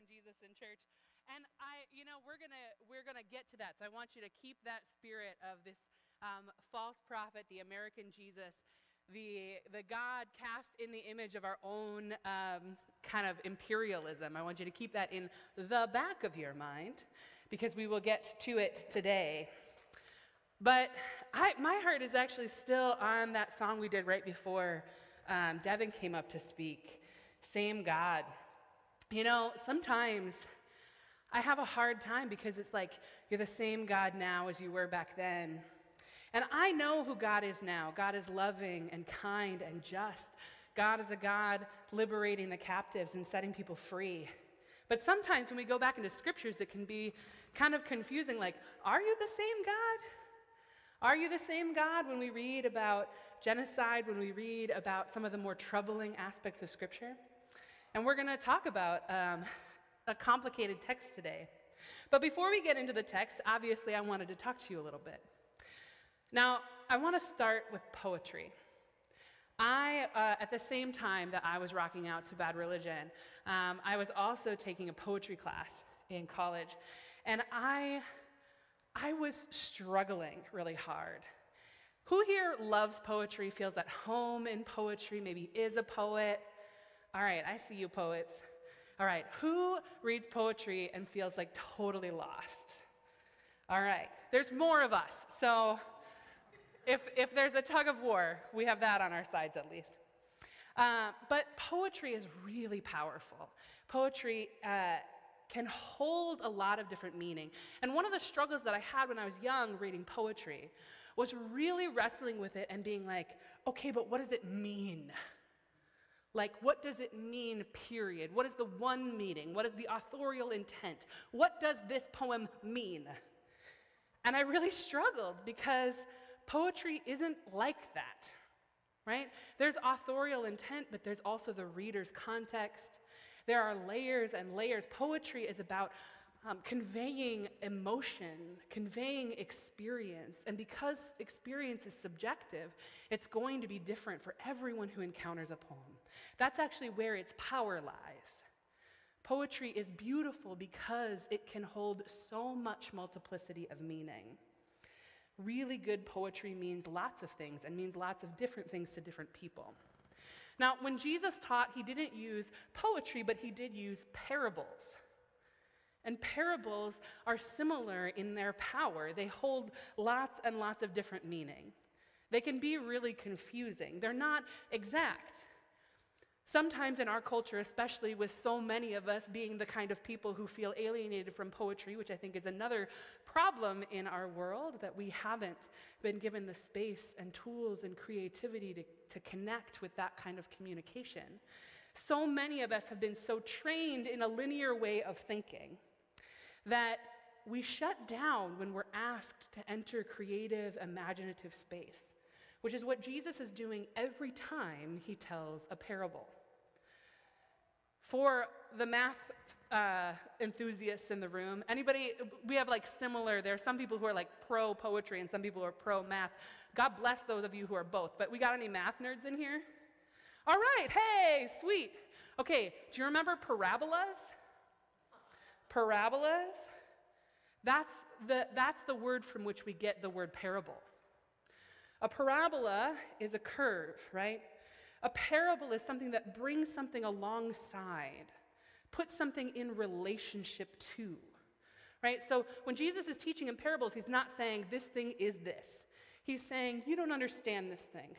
American Jesus in church. And I, you know, we're gonna we're gonna get to that. So I want you to keep that spirit of this um, false prophet, the American Jesus, the the God cast in the image of our own um, kind of imperialism. I want you to keep that in the back of your mind, because we will get to it today. But I, my heart is actually still on that song we did right before um, Devin came up to speak. Same God. You know, sometimes I have a hard time because it's like you're the same God now as you were back then. And I know who God is now. God is loving and kind and just. God is a God liberating the captives and setting people free. But sometimes when we go back into scriptures, it can be kind of confusing like, are you the same God? Are you the same God when we read about genocide, when we read about some of the more troubling aspects of scripture? And we're going to talk about um, a complicated text today. But before we get into the text, obviously, I wanted to talk to you a little bit. Now, I want to start with poetry. I, uh, at the same time that I was rocking out to bad religion, um, I was also taking a poetry class in college. And I, I was struggling really hard. Who here loves poetry, feels at home in poetry, maybe is a poet? All right, I see you, poets. All right, who reads poetry and feels like totally lost? All right, there's more of us. So if, if there's a tug of war, we have that on our sides at least. Uh, but poetry is really powerful. Poetry uh, can hold a lot of different meaning. And one of the struggles that I had when I was young reading poetry was really wrestling with it and being like, okay, but what does it mean? Like, what does it mean, period? What is the one meaning? What is the authorial intent? What does this poem mean? And I really struggled because poetry isn't like that, right? There's authorial intent, but there's also the reader's context. There are layers and layers. Poetry is about um, conveying emotion, conveying experience. And because experience is subjective, it's going to be different for everyone who encounters a poem. That's actually where its power lies. Poetry is beautiful because it can hold so much multiplicity of meaning. Really good poetry means lots of things and means lots of different things to different people. Now, when Jesus taught, he didn't use poetry, but he did use parables. And parables are similar in their power. They hold lots and lots of different meaning. They can be really confusing. They're not exact. Sometimes in our culture, especially with so many of us being the kind of people who feel alienated from poetry, which I think is another problem in our world, that we haven't been given the space and tools and creativity to, to connect with that kind of communication. So many of us have been so trained in a linear way of thinking that we shut down when we're asked to enter creative, imaginative space, which is what Jesus is doing every time he tells a parable. For the math uh, enthusiasts in the room, anybody, we have like similar, there are some people who are like pro poetry and some people are pro math. God bless those of you who are both, but we got any math nerds in here? All right, hey, sweet. Okay, do you remember parabolas? Parabolas? That's the, that's the word from which we get the word parable. A parabola is a curve, right? A parable is something that brings something alongside, puts something in relationship to. Right? So when Jesus is teaching in parables, he's not saying this thing is this. He's saying, you don't understand this thing.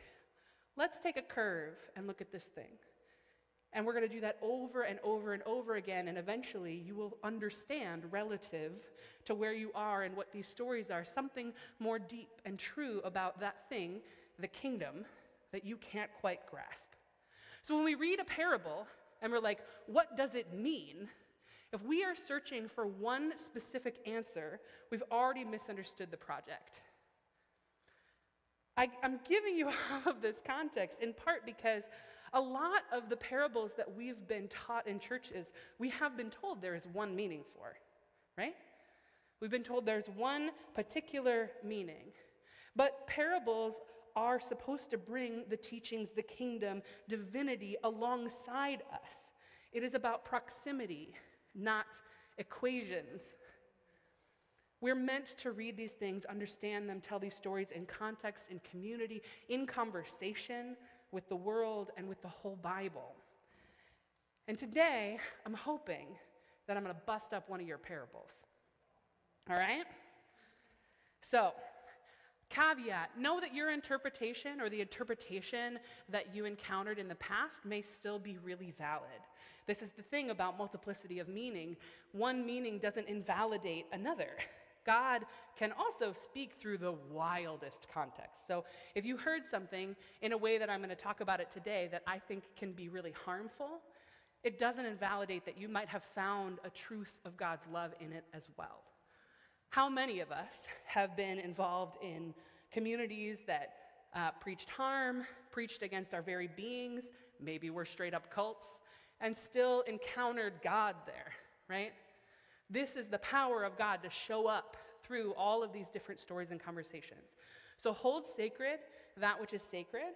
Let's take a curve and look at this thing. And we're going to do that over and over and over again, and eventually you will understand relative to where you are and what these stories are something more deep and true about that thing, the kingdom, that you can't quite grasp. So when we read a parable and we're like, what does it mean? If we are searching for one specific answer, we've already misunderstood the project. I, am giving you all of this context in part because a lot of the parables that we've been taught in churches, we have been told there is one meaning for, right? We've been told there's one particular meaning. But parables are supposed to bring the teachings, the kingdom, divinity alongside us. It is about proximity not equations. We're meant to read these things, understand them, tell these stories in context, in community, in conversation with the world and with the whole Bible. And today, I'm hoping that I'm going to bust up one of your parables. All right? So, caveat know that your interpretation or the interpretation that you encountered in the past may still be really valid. This is the thing about multiplicity of meaning. One meaning doesn't invalidate another. God can also speak through the wildest context. So if you heard something in a way that I'm going to talk about it today that I think can be really harmful, it doesn't invalidate that you might have found a truth of God's love in it as well. How many of us have been involved in communities that uh, preached harm, preached against our very beings, maybe we're straight up cults, and still encountered God there, right? This is the power of God to show up through all of these different stories and conversations. So hold sacred that which is sacred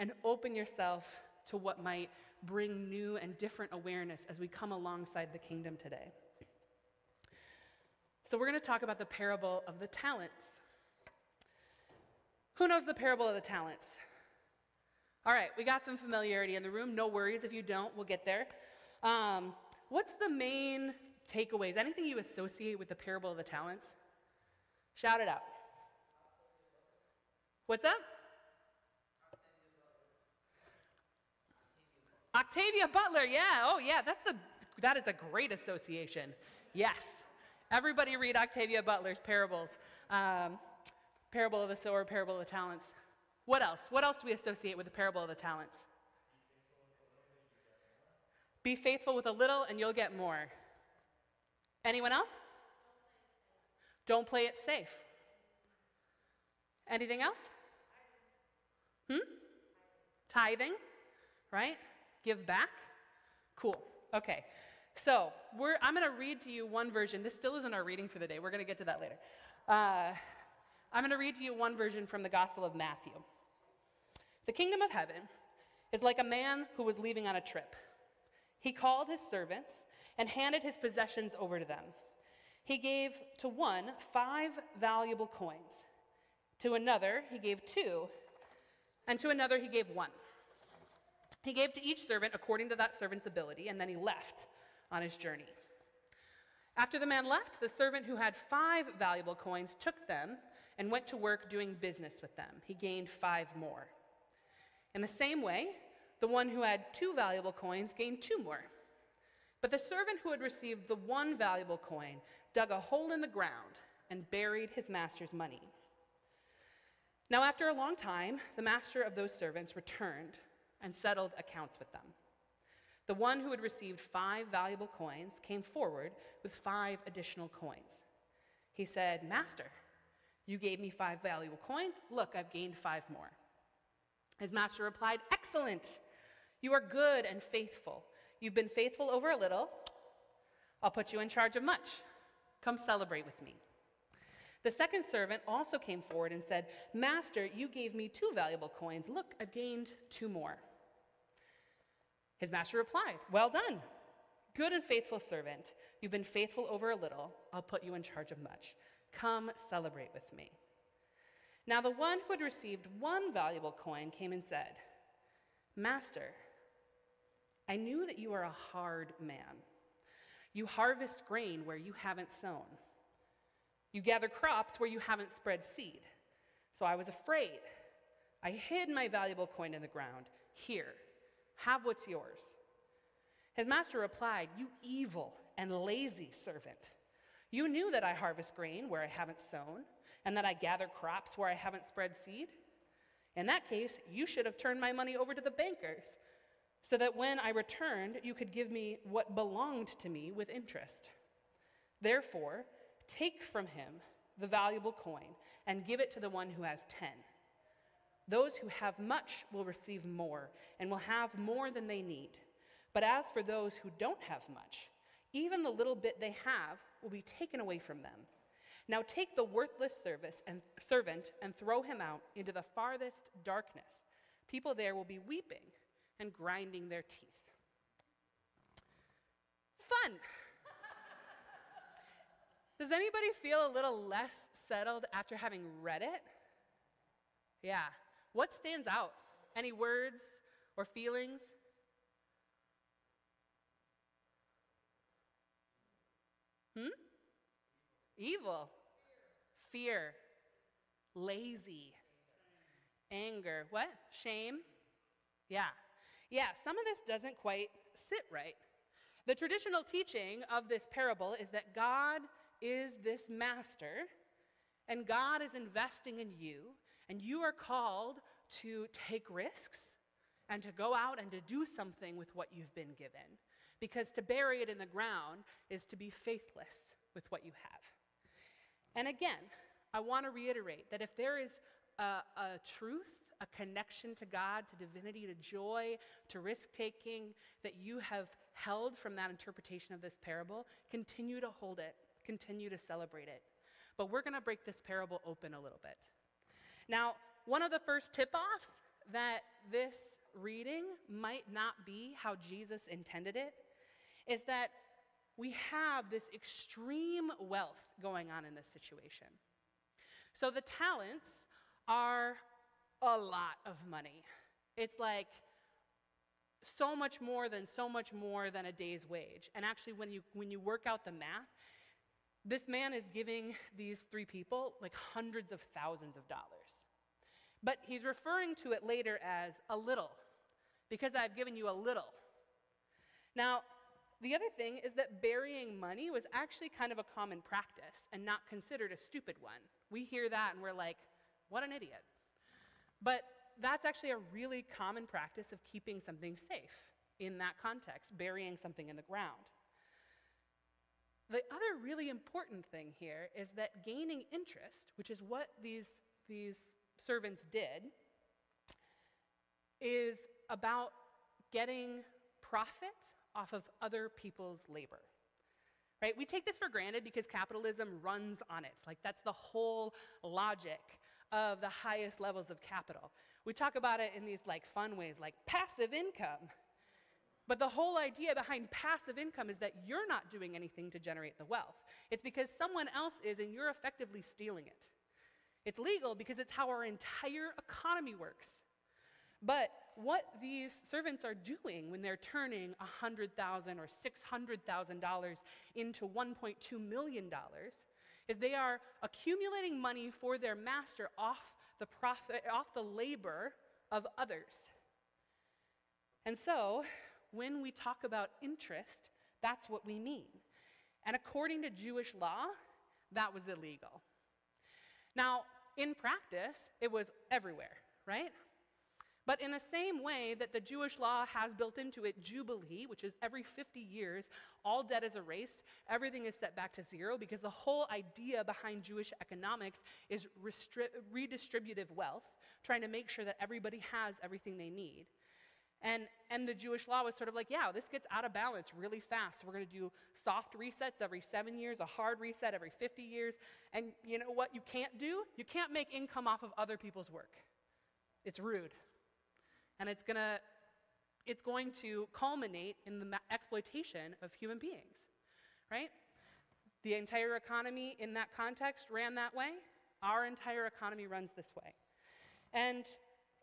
and open yourself to what might bring new and different awareness as we come alongside the kingdom today. So, we're going to talk about the parable of the talents. Who knows the parable of the talents? All right, we got some familiarity in the room. No worries if you don't, we'll get there. Um, what's the main takeaways? Anything you associate with the parable of the talents? Shout it out. What's up? Octavia Butler, yeah. Oh, yeah, that's the that is a great association. Yes. Everybody read Octavia Butler's parables. Um, parable of the sower, parable of the talents. What else? What else do we associate with the parable of the talents? Be faithful with a little and you'll get more. Anyone else? Don't play it safe. Anything else? Hmm? Tithing, right? Give back? Cool. Okay. So I'm going to read to you one version. This still isn't our reading for the day. We're going to get to that later. Uh, I'm going to read to you one version from the Gospel of Matthew. The kingdom of heaven is like a man who was leaving on a trip. He called his servants and handed his possessions over to them. He gave to one five valuable coins, to another, he gave two, and to another, he gave one. He gave to each servant according to that servant's ability, and then he left on his journey. After the man left, the servant who had five valuable coins took them and went to work doing business with them. He gained five more. In the same way, the one who had two valuable coins gained two more. But the servant who had received the one valuable coin dug a hole in the ground and buried his master's money. Now, after a long time, the master of those servants returned and settled accounts with them. The one who had received five valuable coins came forward with five additional coins. He said, Master, you gave me five valuable coins. Look, I've gained five more. His master replied, Excellent. You are good and faithful. You've been faithful over a little. I'll put you in charge of much. Come celebrate with me. The second servant also came forward and said, Master, you gave me two valuable coins. Look, I've gained two more. His master replied, Well done, good and faithful servant. You've been faithful over a little. I'll put you in charge of much. Come celebrate with me. Now, the one who had received one valuable coin came and said, Master, I knew that you are a hard man. You harvest grain where you haven't sown, you gather crops where you haven't spread seed. So I was afraid. I hid my valuable coin in the ground. Here, have what's yours. His master replied, You evil and lazy servant. You knew that I harvest grain where I haven't sown, and that I gather crops where I haven't spread seed. In that case, you should have turned my money over to the bankers, so that when I returned, you could give me what belonged to me with interest. Therefore, take from him the valuable coin and give it to the one who has ten. Those who have much will receive more and will have more than they need. But as for those who don't have much, even the little bit they have will be taken away from them. Now take the worthless service and servant and throw him out into the farthest darkness. People there will be weeping and grinding their teeth. Fun, Does anybody feel a little less settled after having read it? Yeah. What stands out? Any words or feelings? Hmm? Evil, fear, lazy, anger. What? Shame? Yeah. Yeah, some of this doesn't quite sit right. The traditional teaching of this parable is that God is this master and God is investing in you, and you are called to take risks and to go out and to do something with what you've been given. Because to bury it in the ground is to be faithless with what you have. And again, I want to reiterate that if there is a, a truth, a connection to God, to divinity, to joy, to risk taking that you have held from that interpretation of this parable, continue to hold it, continue to celebrate it. But we're going to break this parable open a little bit. Now, one of the first tip offs that this reading might not be how Jesus intended it is that we have this extreme wealth going on in this situation. So the talents are a lot of money. It's like so much more than so much more than a day's wage. And actually when you when you work out the math, this man is giving these three people like hundreds of thousands of dollars. But he's referring to it later as a little, because I've given you a little. Now, the other thing is that burying money was actually kind of a common practice and not considered a stupid one. We hear that and we're like, what an idiot. But that's actually a really common practice of keeping something safe in that context, burying something in the ground. The other really important thing here is that gaining interest, which is what these, these servants did, is about getting profit off of other people's labor. Right? We take this for granted because capitalism runs on it. Like that's the whole logic of the highest levels of capital. We talk about it in these like fun ways like passive income. But the whole idea behind passive income is that you're not doing anything to generate the wealth. It's because someone else is and you're effectively stealing it. It's legal because it's how our entire economy works. But what these servants are doing when they're turning 100,000 or $600,000 into $1.2 million is they are accumulating money for their master off the profit, off the labor of others. And so, when we talk about interest, that's what we mean. And according to Jewish law, that was illegal. Now, in practice, it was everywhere, right? But in the same way that the Jewish law has built into it Jubilee, which is every 50 years, all debt is erased, everything is set back to zero, because the whole idea behind Jewish economics is restri- redistributive wealth, trying to make sure that everybody has everything they need. And, and the Jewish law was sort of like, yeah, this gets out of balance really fast. We're going to do soft resets every seven years, a hard reset every 50 years. And you know what you can't do? You can't make income off of other people's work. It's rude. And it's, gonna, it's going to culminate in the exploitation of human beings, right? The entire economy in that context ran that way. Our entire economy runs this way. And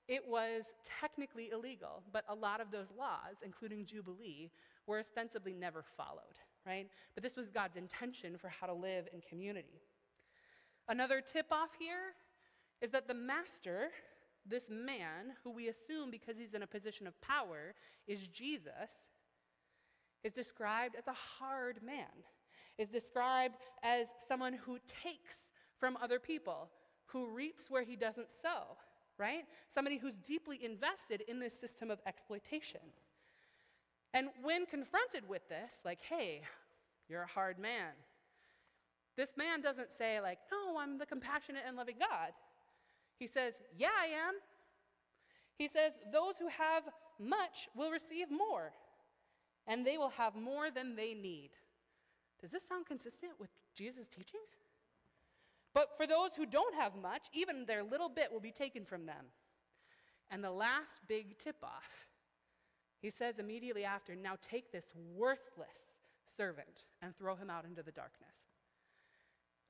it was technically illegal, but a lot of those laws, including Jubilee, were ostensibly never followed, right? But this was God's intention for how to live in community. Another tip off here is that the master, this man, who we assume because he's in a position of power is Jesus, is described as a hard man, is described as someone who takes from other people, who reaps where he doesn't sow right? Somebody who's deeply invested in this system of exploitation. And when confronted with this, like, hey, you're a hard man, this man doesn't say, like, no, I'm the compassionate and loving God. He says, yeah, I am. He says, those who have much will receive more, and they will have more than they need. Does this sound consistent with Jesus' teachings? But for those who don't have much, even their little bit will be taken from them. And the last big tip off, he says immediately after, Now take this worthless servant and throw him out into the darkness.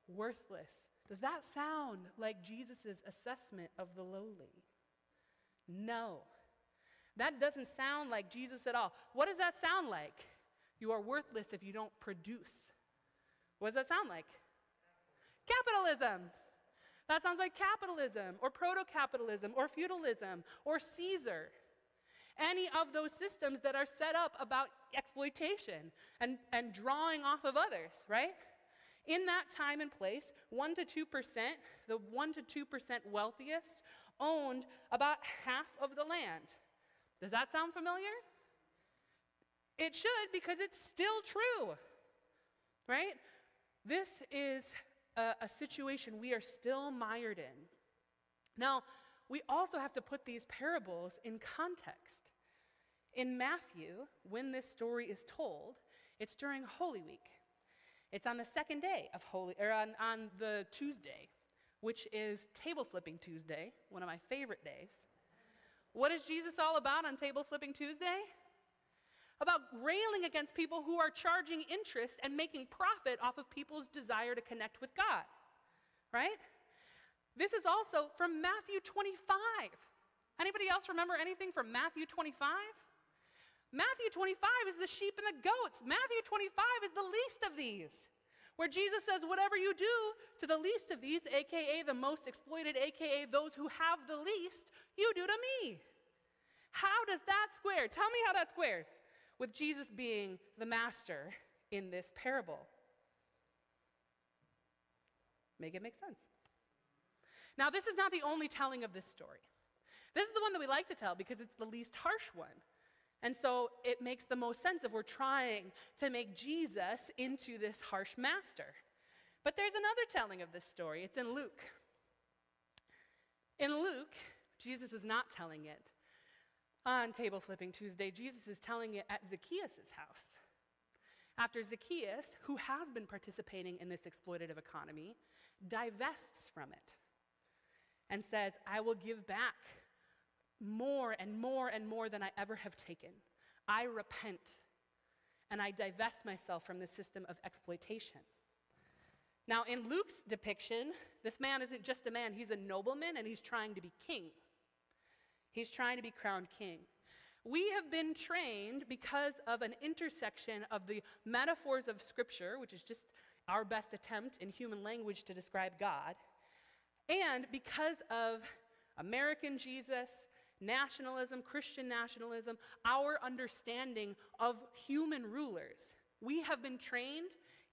worthless. Does that sound like Jesus' assessment of the lowly? No. That doesn't sound like Jesus at all. What does that sound like? You are worthless if you don't produce. What does that sound like? Capitalism. That sounds like capitalism or proto capitalism or feudalism or Caesar. Any of those systems that are set up about exploitation and, and drawing off of others, right? In that time and place, 1% to 2%, the 1% to 2% wealthiest owned about half of the land. Does that sound familiar? It should because it's still true, right? This is a, a situation we are still mired in. Now, we also have to put these parables in context. In Matthew, when this story is told, it's during Holy Week. It's on the second day of Holy, or on, on the Tuesday, which is table flipping Tuesday, one of my favorite days. What is Jesus all about on table flipping Tuesday? About railing against people who are charging interest and making profit off of people's desire to connect with God. Right? This is also from Matthew 25. Anybody else remember anything from Matthew 25? Matthew 25 is the sheep and the goats. Matthew 25 is the least of these, where Jesus says, Whatever you do to the least of these, aka the most exploited, aka those who have the least, you do to me. How does that square? Tell me how that squares with Jesus being the master in this parable. Make it make sense. Now, this is not the only telling of this story. This is the one that we like to tell because it's the least harsh one. And so it makes the most sense if we're trying to make Jesus into this harsh master. But there's another telling of this story. It's in Luke. In Luke, Jesus is not telling it on Table Flipping Tuesday. Jesus is telling it at Zacchaeus' house. After Zacchaeus, who has been participating in this exploitative economy, divests from it and says, I will give back more and more and more than I ever have taken. I repent and I divest myself from the system of exploitation. Now, in Luke's depiction, this man isn't just a man, he's a nobleman and he's trying to be king. He's trying to be crowned king. We have been trained because of an intersection of the metaphors of Scripture, which is just our best attempt in human language to describe God, and because of American Jesus, nationalism, Christian nationalism, our understanding of human rulers. We have been trained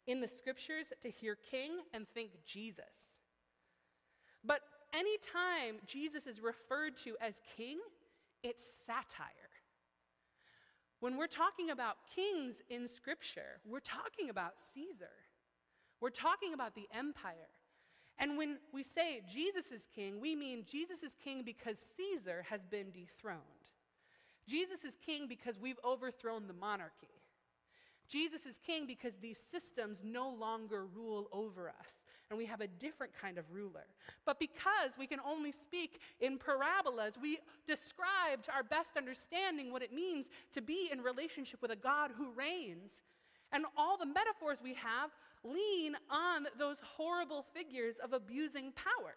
in the scriptures to hear king and think Jesus. But anytime Jesus is referred to as king, it's satire. When we're talking about kings in scripture, we're talking about Caesar. We're talking about the empire. And when we say Jesus is king, we mean Jesus is king because Caesar has been dethroned. Jesus is king because we've overthrown the monarchy. Jesus is king because these systems no longer rule over us, and we have a different kind of ruler. But because we can only speak in parabolas, we describe to our best understanding what it means to be in relationship with a God who reigns. And all the metaphors we have lean on those horrible figures of abusing power.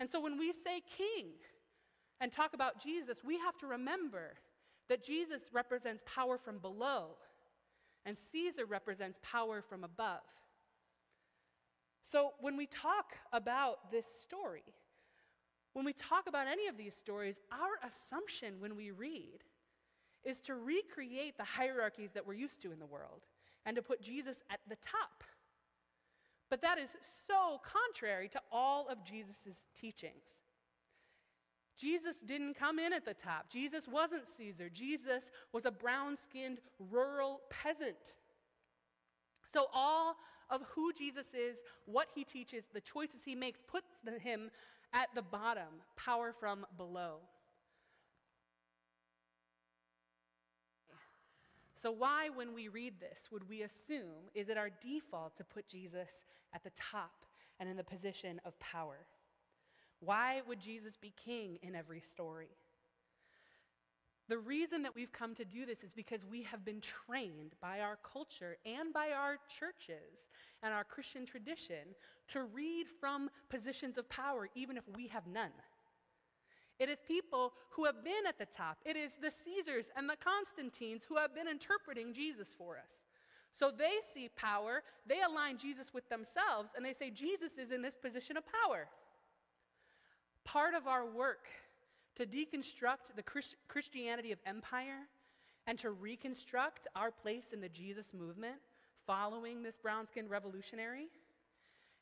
And so when we say king and talk about Jesus, we have to remember that Jesus represents power from below and Caesar represents power from above. So when we talk about this story, when we talk about any of these stories, our assumption when we read is to recreate the hierarchies that we're used to in the world and to put Jesus at the top. But that is so contrary to all of Jesus' teachings. Jesus didn't come in at the top. Jesus wasn't Caesar. Jesus was a brown skinned rural peasant. So, all of who Jesus is, what he teaches, the choices he makes, puts him at the bottom, power from below. So, why, when we read this, would we assume is it our default to put Jesus at the top and in the position of power? Why would Jesus be king in every story? The reason that we've come to do this is because we have been trained by our culture and by our churches and our Christian tradition to read from positions of power, even if we have none. It is people who have been at the top. It is the Caesars and the Constantines who have been interpreting Jesus for us. So they see power, they align Jesus with themselves, and they say Jesus is in this position of power. Part of our work to deconstruct the Christ- Christianity of empire and to reconstruct our place in the Jesus movement following this brown skinned revolutionary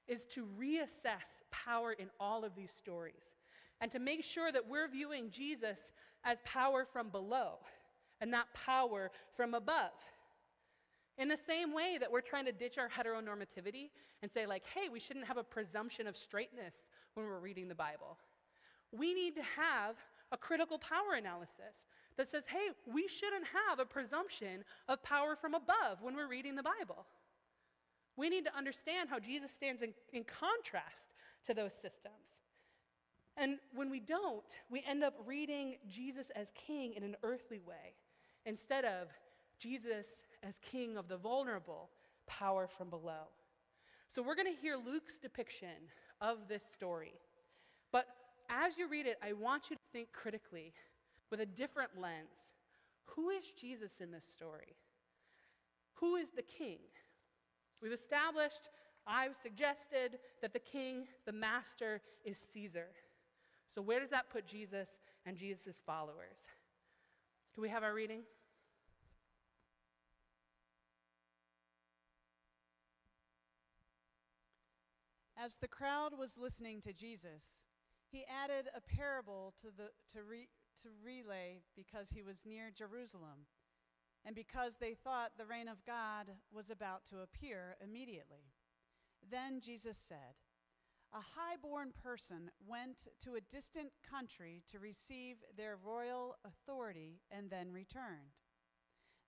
is to reassess power in all of these stories and to make sure that we're viewing Jesus as power from below and not power from above. In the same way that we're trying to ditch our heteronormativity and say, like, hey, we shouldn't have a presumption of straightness when we're reading the Bible we need to have a critical power analysis that says, hey, we shouldn't have a presumption of power from above when we're reading the Bible. We need to understand how Jesus stands in, in contrast to those systems. And when we don't, we end up reading Jesus as king in an earthly way instead of Jesus as king of the vulnerable, power from below. So we're going to hear Luke's depiction of this story. As you read it, I want you to think critically with a different lens. Who is Jesus in this story? Who is the king? We've established, I've suggested that the king, the master, is Caesar. So, where does that put Jesus and Jesus' followers? Do we have our reading? As the crowd was listening to Jesus, he added a parable to, the, to, re, to relay because he was near Jerusalem and because they thought the reign of God was about to appear immediately. Then Jesus said, A high-born person went to a distant country to receive their royal authority and then returned.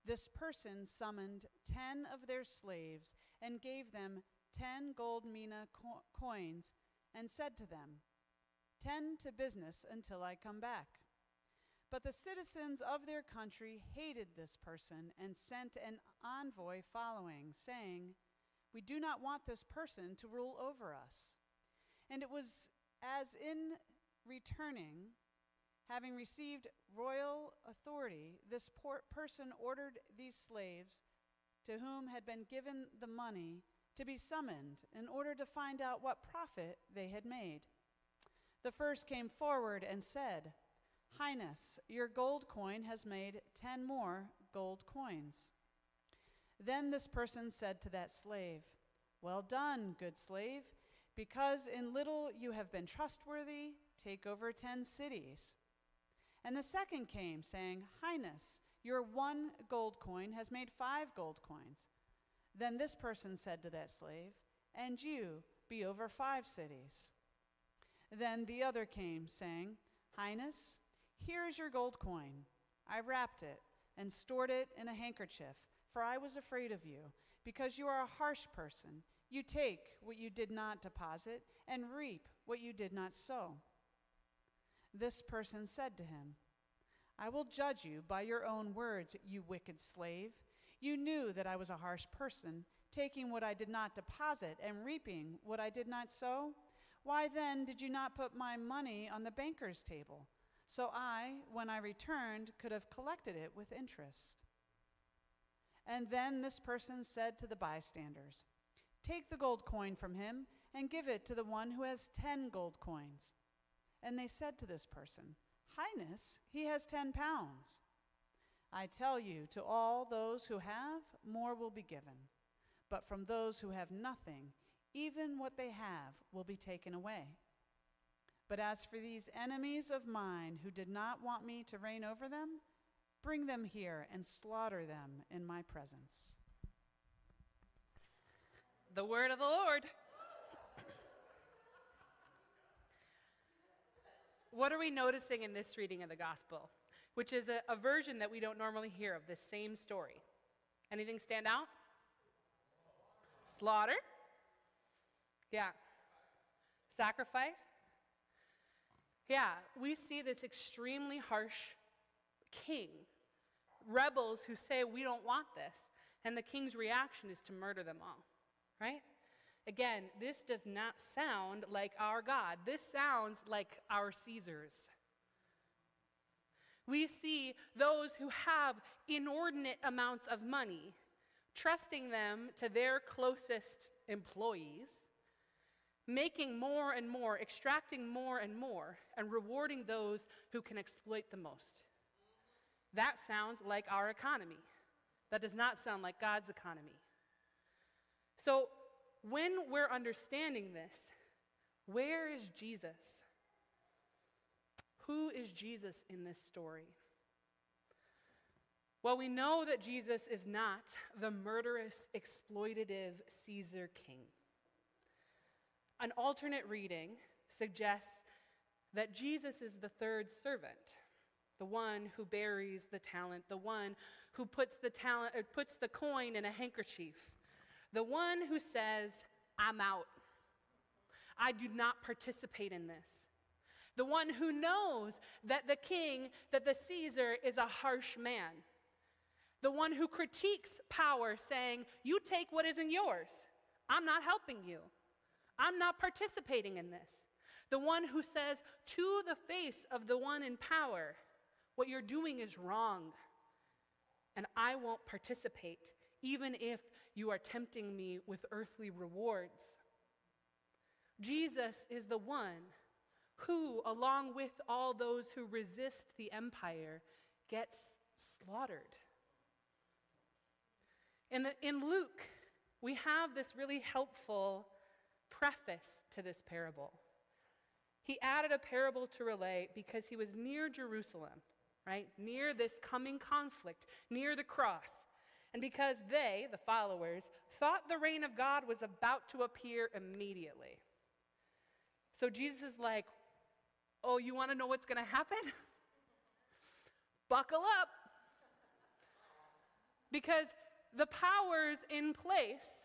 This person summoned ten of their slaves and gave them ten gold mina co- coins and said to them, Tend to business until I come back. But the citizens of their country hated this person and sent an envoy following, saying, We do not want this person to rule over us. And it was as in returning, having received royal authority, this person ordered these slaves to whom had been given the money to be summoned in order to find out what profit they had made. The first came forward and said, Highness, your gold coin has made ten more gold coins. Then this person said to that slave, Well done, good slave, because in little you have been trustworthy, take over ten cities. And the second came, saying, Highness, your one gold coin has made five gold coins. Then this person said to that slave, And you be over five cities. Then the other came, saying, Highness, here is your gold coin. I wrapped it and stored it in a handkerchief, for I was afraid of you, because you are a harsh person. You take what you did not deposit and reap what you did not sow. This person said to him, I will judge you by your own words, you wicked slave. You knew that I was a harsh person, taking what I did not deposit and reaping what I did not sow. Why then did you not put my money on the banker's table? So I, when I returned, could have collected it with interest. And then this person said to the bystanders, Take the gold coin from him and give it to the one who has ten gold coins. And they said to this person, Highness, he has ten pounds. I tell you, to all those who have, more will be given. But from those who have nothing, even what they have will be taken away. But as for these enemies of mine who did not want me to reign over them, bring them here and slaughter them in my presence. The word of the Lord. what are we noticing in this reading of the gospel? Which is a, a version that we don't normally hear of this same story. Anything stand out? Slaughter. Yeah. Sacrifice? Yeah, we see this extremely harsh king. Rebels who say, We don't want this. And the king's reaction is to murder them all, right? Again, this does not sound like our God. This sounds like our Caesars. We see those who have inordinate amounts of money, trusting them to their closest employees, making more and more, extracting more and more, and rewarding those who can exploit the most. That sounds like our economy. That does not sound like God's economy. So, when we're understanding this, where is Jesus? Who is Jesus in this story? Well, we know that Jesus is not the murderous, exploitative Caesar king. An alternate reading suggests that Jesus is the third servant, the one who buries the talent, the one who puts the talent or puts the coin in a handkerchief, the one who says, "I'm out. I do not participate in this." The one who knows that the king, that the Caesar is a harsh man. The one who critiques power, saying, You take what isn't yours. I'm not helping you. I'm not participating in this. The one who says to the face of the one in power, What you're doing is wrong and I won't participate, even if you are tempting me with earthly rewards. Jesus is the one who, along with all those who resist the empire, gets slaughtered. In, the, in Luke, we have this really helpful preface to this parable. He added a parable to relay because he was near Jerusalem right? Near this coming conflict, near the cross. And because they, the followers, thought the reign of God was about to appear immediately. So Jesus is like, Oh, you want to know what's going to happen? Buckle up. Because the powers in place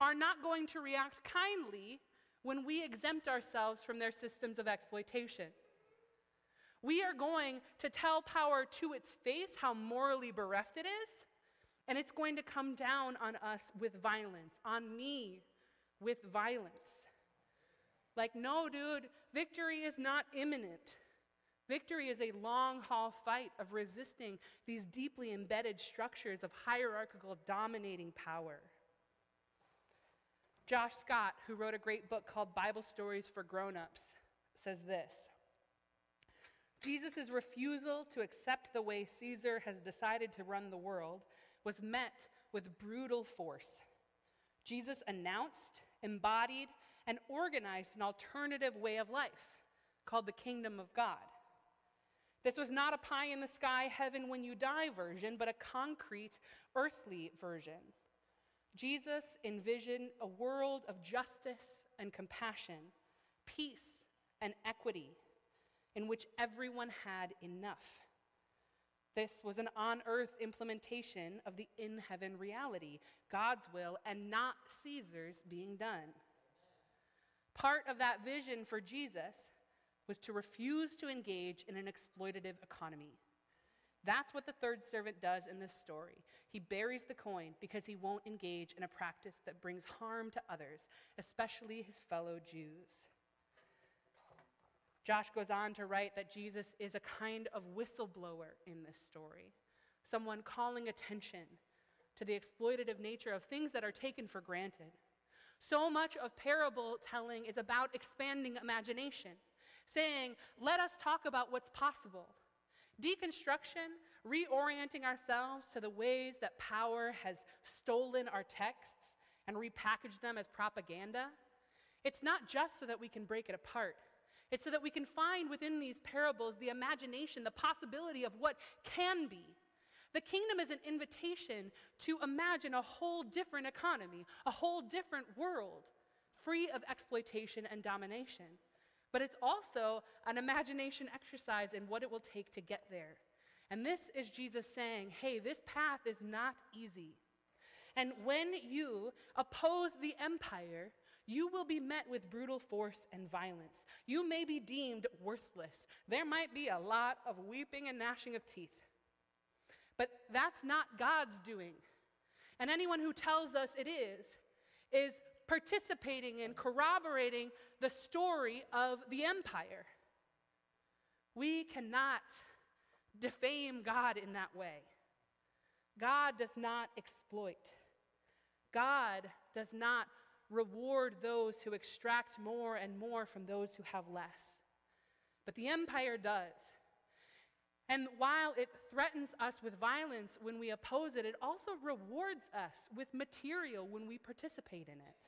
are not going to react kindly when we exempt ourselves from their systems of exploitation. We are going to tell power to its face how morally bereft it is, and it's going to come down on us with violence, on me with violence. Like, no, dude, victory is not imminent. Victory is a long haul fight of resisting these deeply embedded structures of hierarchical dominating power. Josh Scott, who wrote a great book called Bible Stories for Grown Ups, says this Jesus' refusal to accept the way Caesar has decided to run the world was met with brutal force. Jesus announced, embodied, and organized an alternative way of life called the kingdom of God. This was not a pie in the sky, heaven when you die version, but a concrete, earthly version. Jesus envisioned a world of justice and compassion, peace and equity in which everyone had enough. This was an on earth implementation of the in heaven reality, God's will, and not Caesar's being done. Part of that vision for Jesus was to refuse to engage in an exploitative economy. That's what the third servant does in this story. He buries the coin because he won't engage in a practice that brings harm to others, especially his fellow Jews. Josh goes on to write that Jesus is a kind of whistleblower in this story, someone calling attention to the exploitative nature of things that are taken for granted. So much of parable telling is about expanding imagination, saying, let us talk about what's possible. Deconstruction, reorienting ourselves to the ways that power has stolen our texts and repackaged them as propaganda. It's not just so that we can break it apart, it's so that we can find within these parables the imagination, the possibility of what can be. The kingdom is an invitation to imagine a whole different economy, a whole different world, free of exploitation and domination. But it's also an imagination exercise in what it will take to get there. And this is Jesus saying, hey, this path is not easy. And when you oppose the empire, you will be met with brutal force and violence. You may be deemed worthless. There might be a lot of weeping and gnashing of teeth. But that's not God's doing. And anyone who tells us it is, is participating in corroborating the story of the empire. We cannot defame God in that way. God does not exploit. God does not reward those who extract more and more from those who have less. But the empire does. And while it threatens us with violence when we oppose it, it also rewards us with material when we participate in it.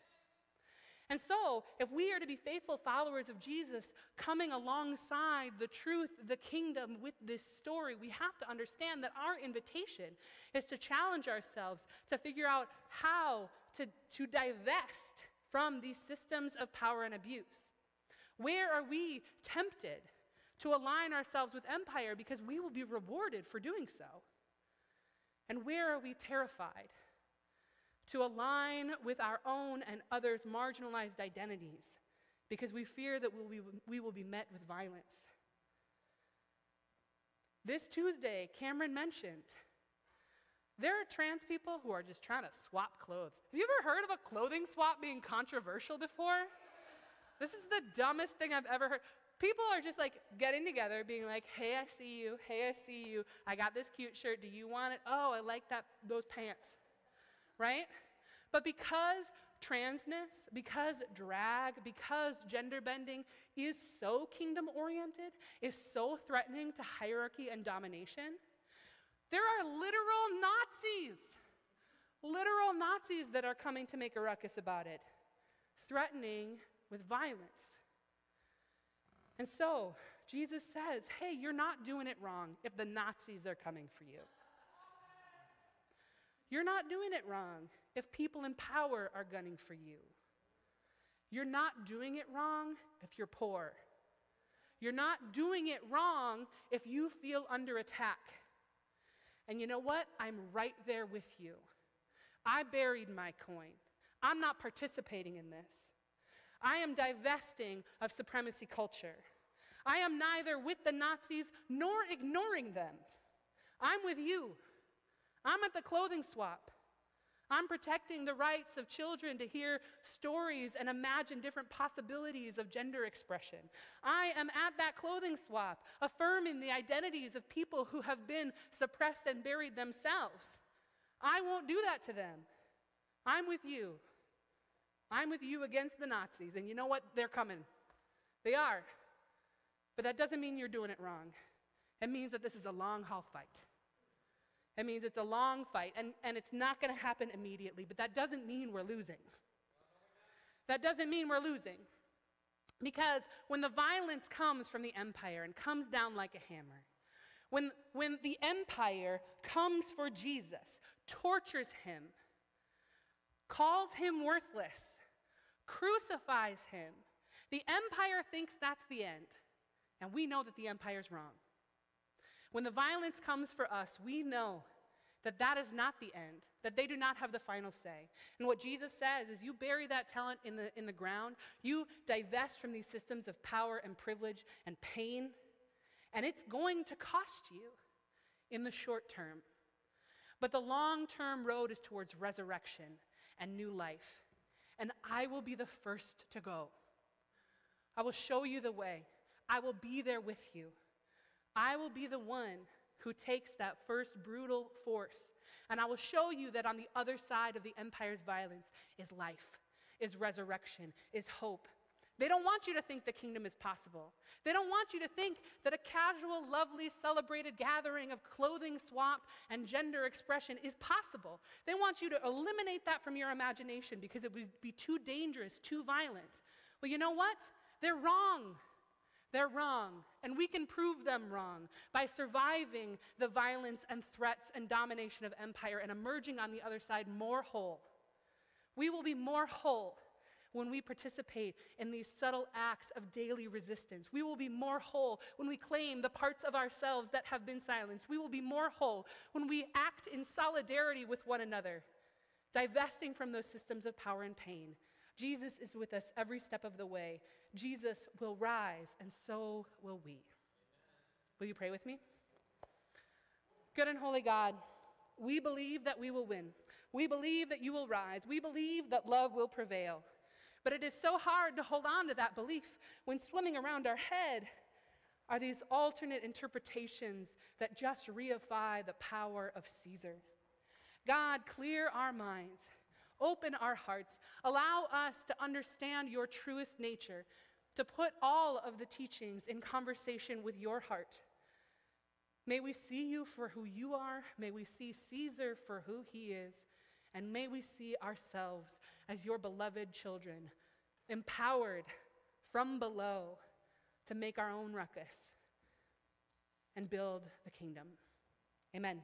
And so, if we are to be faithful followers of Jesus, coming alongside the truth, the kingdom with this story, we have to understand that our invitation is to challenge ourselves to figure out how to, to divest from these systems of power and abuse. Where are we tempted to align ourselves with empire because we will be rewarded for doing so? And where are we terrified to align with our own and others' marginalized identities because we fear that we'll be, we will be met with violence? This Tuesday, Cameron mentioned there are trans people who are just trying to swap clothes. Have you ever heard of a clothing swap being controversial before? This is the dumbest thing I've ever heard. People are just like getting together, being like, hey, I see you. Hey, I see you. I got this cute shirt. Do you want it? Oh, I like that, those pants. Right? But because transness, because drag, because gender bending is so kingdom oriented, is so threatening to hierarchy and domination, there are literal Nazis, literal Nazis that are coming to make a ruckus about it, threatening with violence. And so, Jesus says, hey, you're not doing it wrong if the Nazis are coming for you. You're not doing it wrong if people in power are gunning for you. You're not doing it wrong if you're poor. You're not doing it wrong if you feel under attack. And you know what? I'm right there with you. I buried my coin. I'm not participating in this. I am divesting of supremacy culture. I am neither with the Nazis nor ignoring them. I'm with you. I'm at the clothing swap. I'm protecting the rights of children to hear stories and imagine different possibilities of gender expression. I am at that clothing swap, affirming the identities of people who have been suppressed and buried themselves. I won't do that to them. I'm with you. I'm with you against the Nazis. And you know what? They're coming. They are. But that doesn't mean you're doing it wrong. It means that this is a long haul fight. It means it's a long fight, and, and it's not going to happen immediately, but that doesn't mean we're losing. That doesn't mean we're losing. Because when the violence comes from the empire and comes down like a hammer, when, when the empire comes for Jesus, tortures him, calls him worthless, crucifies him, the empire thinks that's the end. And we know that the empire's wrong. When the violence comes for us, we know that that is not the end, that they do not have the final say. And what Jesus says is you bury that talent in the, in the ground, you divest from these systems of power and privilege and pain, and it's going to cost you in the short term. But the long term road is towards resurrection and new life. And I will be the first to go. I will show you the way. I will be there with you. I will be the one who takes that first brutal force, and I will show you that on the other side of the empire's violence is life, is resurrection, is hope. They don't want you to think the kingdom is possible. They don't want you to think that a casual, lovely, celebrated gathering of clothing swap and gender expression is possible. They want you to eliminate that from your imagination because it would be too dangerous, too violent. Well, you know what? They're wrong. They're wrong, and we can prove them wrong by surviving the violence and threats and domination of empire and emerging on the other side more whole. We will be more whole when we participate in these subtle acts of daily resistance. We will be more whole when we claim the parts of ourselves that have been silenced. We will be more whole when we act in solidarity with one another, divesting from those systems of power and pain. Jesus is with us every step of the way. Jesus will rise, and so will we. Will you pray with me? Good and holy God, we believe that we will win. We believe that you will rise. We believe that love will prevail. But it is so hard to hold on to that belief when swimming around our head are these alternate interpretations that just reify the power of Caesar. God, clear our minds, open our hearts, allow us to understand your truest nature, to put all of the teachings in conversation with your heart. May we see you for who you are. May we see Caesar for who he is. And may we see ourselves as your beloved children, empowered from below to make our own ruckus and build the kingdom. Amen.